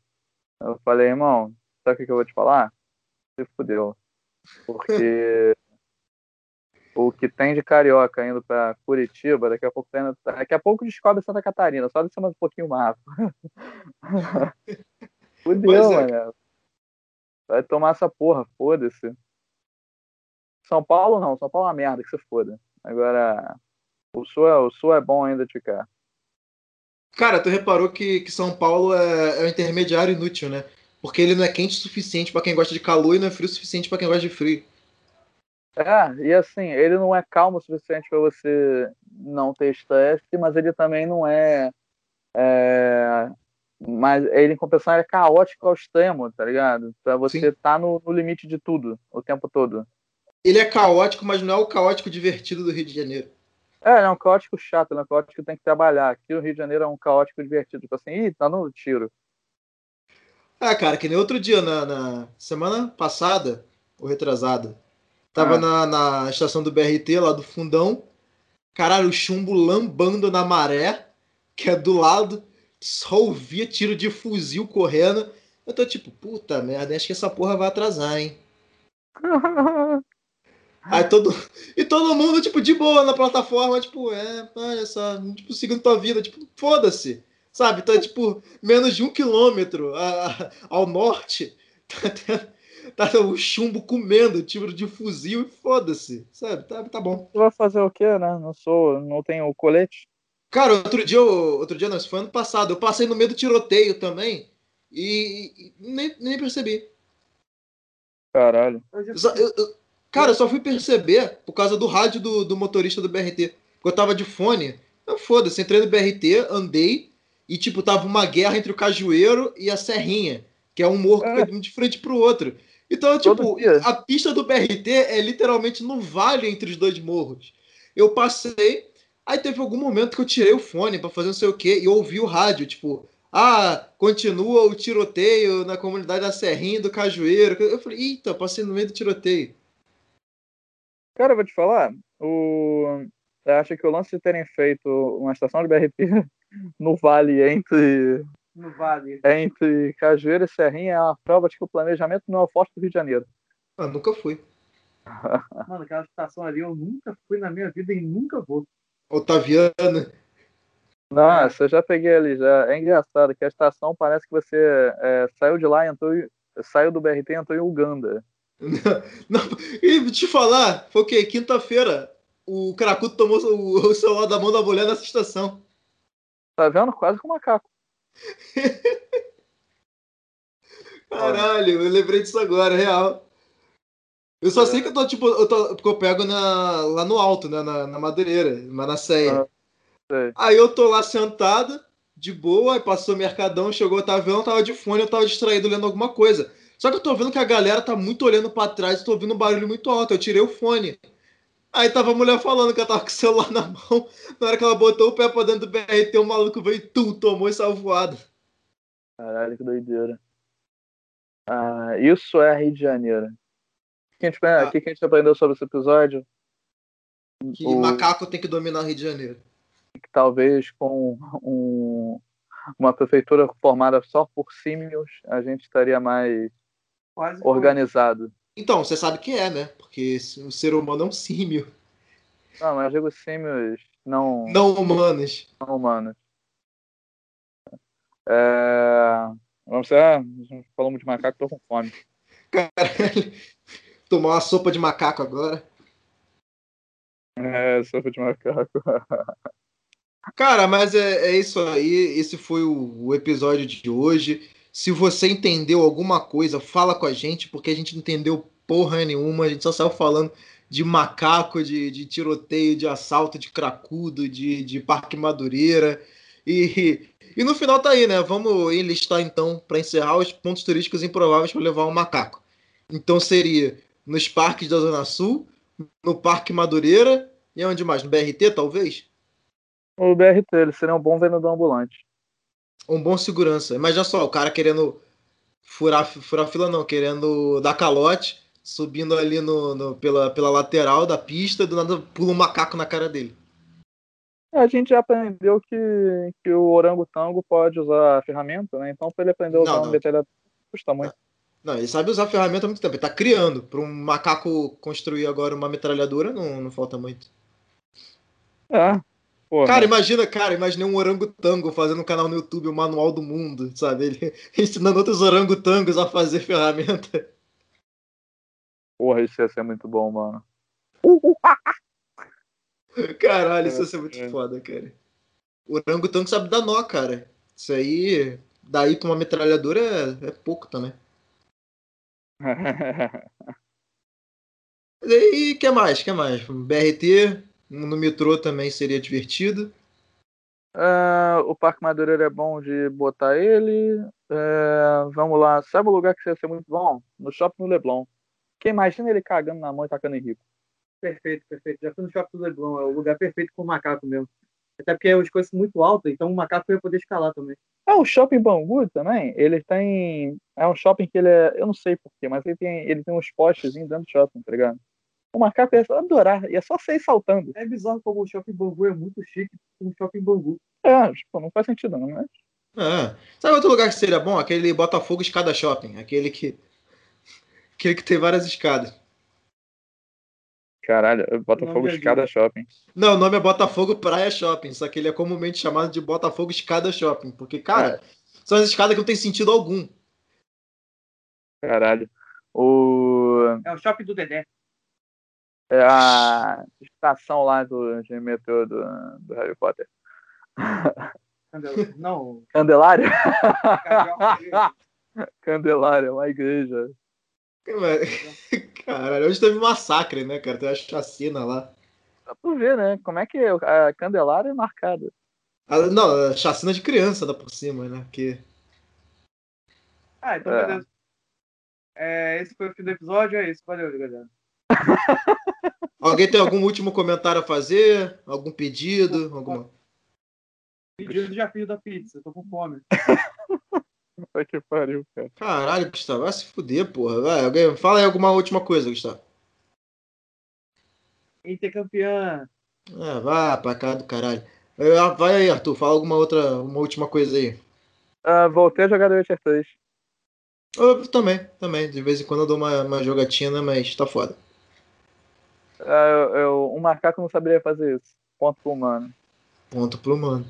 Eu falei, irmão, sabe o que, que eu vou te falar? Se fudeu. Porque o que tem de carioca indo pra Curitiba, daqui a pouco tá indo, daqui a pouco descobre Santa Catarina, só descendo um pouquinho o mapa. Fudeu, é. mano. Vai tomar essa porra, foda-se. São Paulo não, São Paulo é uma merda, que você foda. Agora, o Sul é, o Sul é bom ainda de ficar. Cara, tu reparou que, que São Paulo é, é um intermediário inútil, né? Porque ele não é quente o suficiente pra quem gosta de calor e não é frio o suficiente pra quem gosta de frio. É, e assim, ele não é calmo o suficiente pra você não ter estresse, mas ele também não é, é mas ele em compensação é caótico ao extremo, tá ligado? Pra você estar no, no limite de tudo, o tempo todo. Ele é caótico, mas não é o caótico divertido do Rio de Janeiro. É, ele é um caótico chato, ele é um caótico que tem que trabalhar. Aqui no Rio de Janeiro é um caótico divertido. Tipo assim, ih, tá no tiro. Ah, cara, que nem outro dia, na, na semana passada, ou retrasada, tava Ah. na, na estação do BRT, lá do fundão, caralho, o chumbo lambando na maré, que é do lado, só ouvia tiro de fuzil correndo. Eu tô tipo, puta merda, acho que essa porra vai atrasar, hein? Aí todo. E todo mundo, tipo, de boa na plataforma, tipo, é, olha só, tipo, seguindo tua vida, tipo, foda-se. Sabe? Tá, tipo, menos de um quilômetro a- a- ao norte. Tá, tendo- tá o chumbo comendo tiro de fuzil e foda-se. Sabe? Tá, tá bom. Você vai fazer o quê, né? Não sou, não tenho colete. Cara, outro dia, eu- outro dia, não, isso foi ano passado, eu passei no meio do tiroteio também e, e nem, nem percebi. Caralho. Eu Eu só- eu- eu- cara, eu só fui perceber por causa do rádio do, do motorista do BRT. Porque eu tava de fone. Eu foda-se, entrei no BRT, andei e, tipo, tava uma guerra entre o Cajueiro e a Serrinha, que é um morro É. um de frente pro outro. Então, tipo, a pista do BRT é literalmente no vale entre os dois morros. Eu passei, aí teve algum momento que eu tirei o fone pra fazer não sei o quê e ouvi o rádio, tipo, ah, continua o tiroteio na comunidade da Serrinha do Cajueiro. Eu falei, eita, passei no meio do tiroteio. Cara, eu vou te falar, o... eu acho que o lance de terem feito uma estação de BRT no vale entre, no Vale. entre Cajueiro e Serrinha é uma prova de que o planejamento não é o forte do Rio de Janeiro. Ah, nunca fui. Mano, aquela estação ali eu nunca fui na minha vida e nunca vou. Otaviano. Nossa, eu já peguei ali, já. É engraçado que a estação parece que você é, saiu de lá e entrou, em- saiu do BRT e entrou em Uganda. Não, e te falar, foi o quê? Quinta-feira, o Cracuto tomou o, o celular da mão da mulher nessa estação. Tá vendo? Quase com macaco. Caralho, eu lembrei disso agora, real. Eu só sei que eu tô, tipo, eu tô, porque eu pego na, lá no alto, né, na, na Madureira, mas na Ceia. Ah. Aí eu tô lá sentado, de boa, aí passou o Mercadão, chegou o Otaviano, tava de fone, eu tava distraído lendo alguma coisa. Só que eu tô vendo que a galera tá muito olhando pra trás e tô ouvindo um barulho muito alto, eu tirei o fone. Aí tava a mulher falando que eu tava com o celular na mão, na hora que ela botou o pé pra dentro do BRT, o maluco veio e tum, tomou e saiu voado. Caralho, que doideira. Ah, isso é Rio de Janeiro. O que a gente, Ah. que a gente aprendeu sobre esse episódio? Que O- macaco tem que dominar o Rio de Janeiro. Que talvez com um- uma prefeitura formada só por símios, a gente estaria mais Quase organizado. Então, você sabe que é, né? Porque o ser humano é um símio. Não, mas eu digo símios não, Não humanos. não humanos. É... Vamos ah, falou muito de macaco, tô com fome. Caralho. Tomar uma sopa de macaco agora. É, sopa de macaco. Cara, mas é, é isso aí. Esse foi o, o episódio de hoje. Se você entendeu alguma coisa, fala com a gente, porque a gente não entendeu porra nenhuma. A gente só saiu falando de macaco, de, de tiroteio, de assalto, de cracudo, de, de Parque Madureira. E, e no final tá aí, né? Vamos enlistar então, para encerrar, os pontos turísticos improváveis para levar um macaco. Então seria nos parques da Zona Sul, no Parque Madureira e onde mais? No BRT, talvez? O BRT, ele seria um bom vendedor ambulante. Um bom segurança. Imagina só, o cara querendo furar, furar fila, não, querendo dar calote, subindo ali no, no- pela, pela lateral da pista, do nada pula um macaco na cara dele. A gente já aprendeu que, que o orangotango pode usar a ferramenta, né? Então, para ele aprender a usar Não, uma não. metralhadora, custa muito. Não, ele sabe usar a ferramenta há muito tempo. Ele tá criando. Para um macaco construir agora uma metralhadora, não, não falta muito. É. Porra. Cara, imagina, cara, imaginei um orangotango fazendo um canal no YouTube, o Manual do Mundo, sabe? Ele ensinando outros orangotangos a fazer ferramenta. Porra, isso ia ser muito bom, mano. Caralho, isso ia ser muito É. foda, cara. O orangotango sabe dar nó, cara. Isso aí, daí pra uma metralhadora é, é pouco também. E o que mais? que mais? BRT, no metrô também seria divertido. Ah, o Parque Madureira é bom de botar ele. É, vamos lá. Sabe o lugar que ia ser muito bom? No Shopping no Leblon. Porque imagina ele cagando na mão e tacando em rico. Perfeito, perfeito. Já fui no shopping do Leblon, é o lugar perfeito pro macaco mesmo. Até porque as coisas são muito altas, então o macaco ia poder escalar também. É o Shopping Bangu também. Ele tem. É um shopping que ele é. Eu não sei porquê, mas ele tem, ele tem uns postezinhos dentro do shopping, tá ligado? O macaco ia adorar, ia só sair saltando. É bizarro como o shopping Bangu é muito chique com o shopping Bangu. É, tipo, não faz sentido, não, né? Ah, sabe outro lugar que seria bom? Aquele Botafogo Escada Shopping. Aquele que. Aquele que tem várias escadas. Caralho, Botafogo Nome de Escada Shopping. Não, o nome é Botafogo Praia Shopping, só que ele é comumente chamado de Botafogo Escada Shopping. Porque, cara, são as escadas que não tem sentido algum. Caralho. O. É o shopping do Dedé. É a estação lá do, de metrô do, do Harry Potter. Entendeu? Não. Candelária? Candelária, uma igreja. Caralho, hoje teve um massacre, né, cara? Tem uma chacina lá. Dá pra ver, né? Como é que a Candelária é marcada. Ah, não, chacina de criança dá por cima, né? Que... Ah, então É. beleza. É, esse foi o fim do episódio, é isso. Valeu, galera. Alguém tem algum último comentário a fazer? Algum pedido? Alguma... Pedido já fiz da pizza, tô com fome. Vai que pariu, cara. Caralho, Gustavo, vai se fuder, porra. Vai, alguém... Fala aí alguma última coisa, Gustavo. Inter campeã. Ah, vá pra cá do caralho. Eh, Vai aí, Arthur, fala alguma outra, uma última coisa aí. Ah, voltei a jogar The Witcher 3. Eu também, também. De vez em quando eu dou uma, uma jogatina, mas tá foda. Ah, eu, eu- um macaco não saberia fazer isso. Ponto pro humano. Ponto pro humano.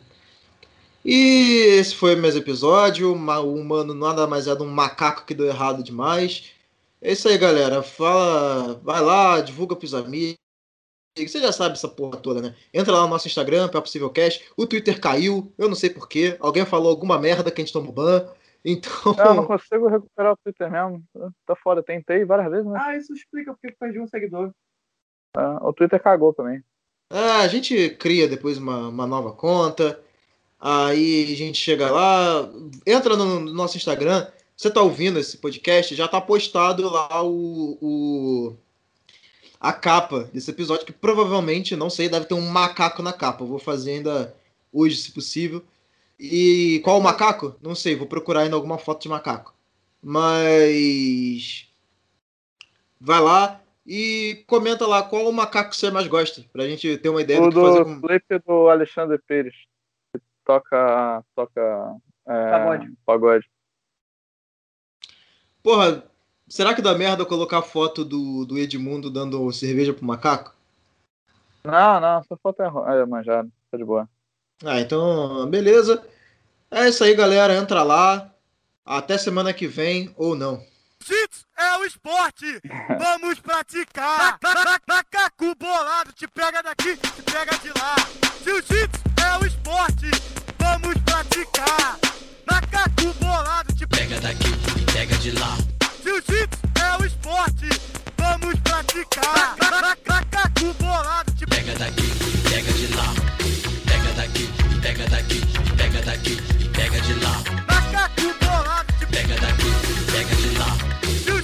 E esse foi mais episódio. O humano nada mais é de um macaco que deu errado demais. É isso aí, galera. Fala, vai lá, divulga pros amigos. Você já sabe essa porra toda, né? Entra lá no nosso Instagram, Pé Possível Cast. O Twitter caiu, eu não sei porquê. Alguém falou alguma merda que a gente tomou ban. Então. Ah, eu não consigo recuperar o Twitter mesmo. Tá foda. Tentei várias vezes, né? Ah, isso explica porque perdi um seguidor. Ah, o Twitter cagou também. Ah, a gente cria depois uma, uma nova conta. Aí a gente chega lá, entra no nosso Instagram. Você tá ouvindo esse podcast? Já tá postado lá o, o- a capa desse episódio, que provavelmente, não sei, deve ter um macaco na capa. Vou fazer ainda hoje, se possível. E qual o macaco? Não sei, vou procurar ainda alguma foto de macaco. Mas vai lá e comenta lá qual o macaco que você mais gosta, pra gente ter uma ideia O do que fazer do com. clipe do Alexandre Pires. Que toca. Toca. É, Pagode. pagode. Porra, será que dá merda eu colocar a foto do, do Edmundo dando cerveja pro macaco? Não, não, essa foto é, é manjada. Tá de boa. Ah, então, beleza. É isso aí, galera. Entra lá. Até semana que vem ou não. Jiu-jitsu é o esporte, vamos praticar. Ma- ma- Macaco bolado, te pega daqui, te pega de lá. Jiu-jitsu é o esporte, vamos praticar. Macaco bolado, te Pega daqui e pega de lá. Jiu-jitsu é o esporte, vamos praticar. Ma- ma- Macaco bolado, te Pega daqui e pega de lá. Pega daqui pega daqui pega daqui pega de lá. Macaco bolado, Pega daqui pega de lá.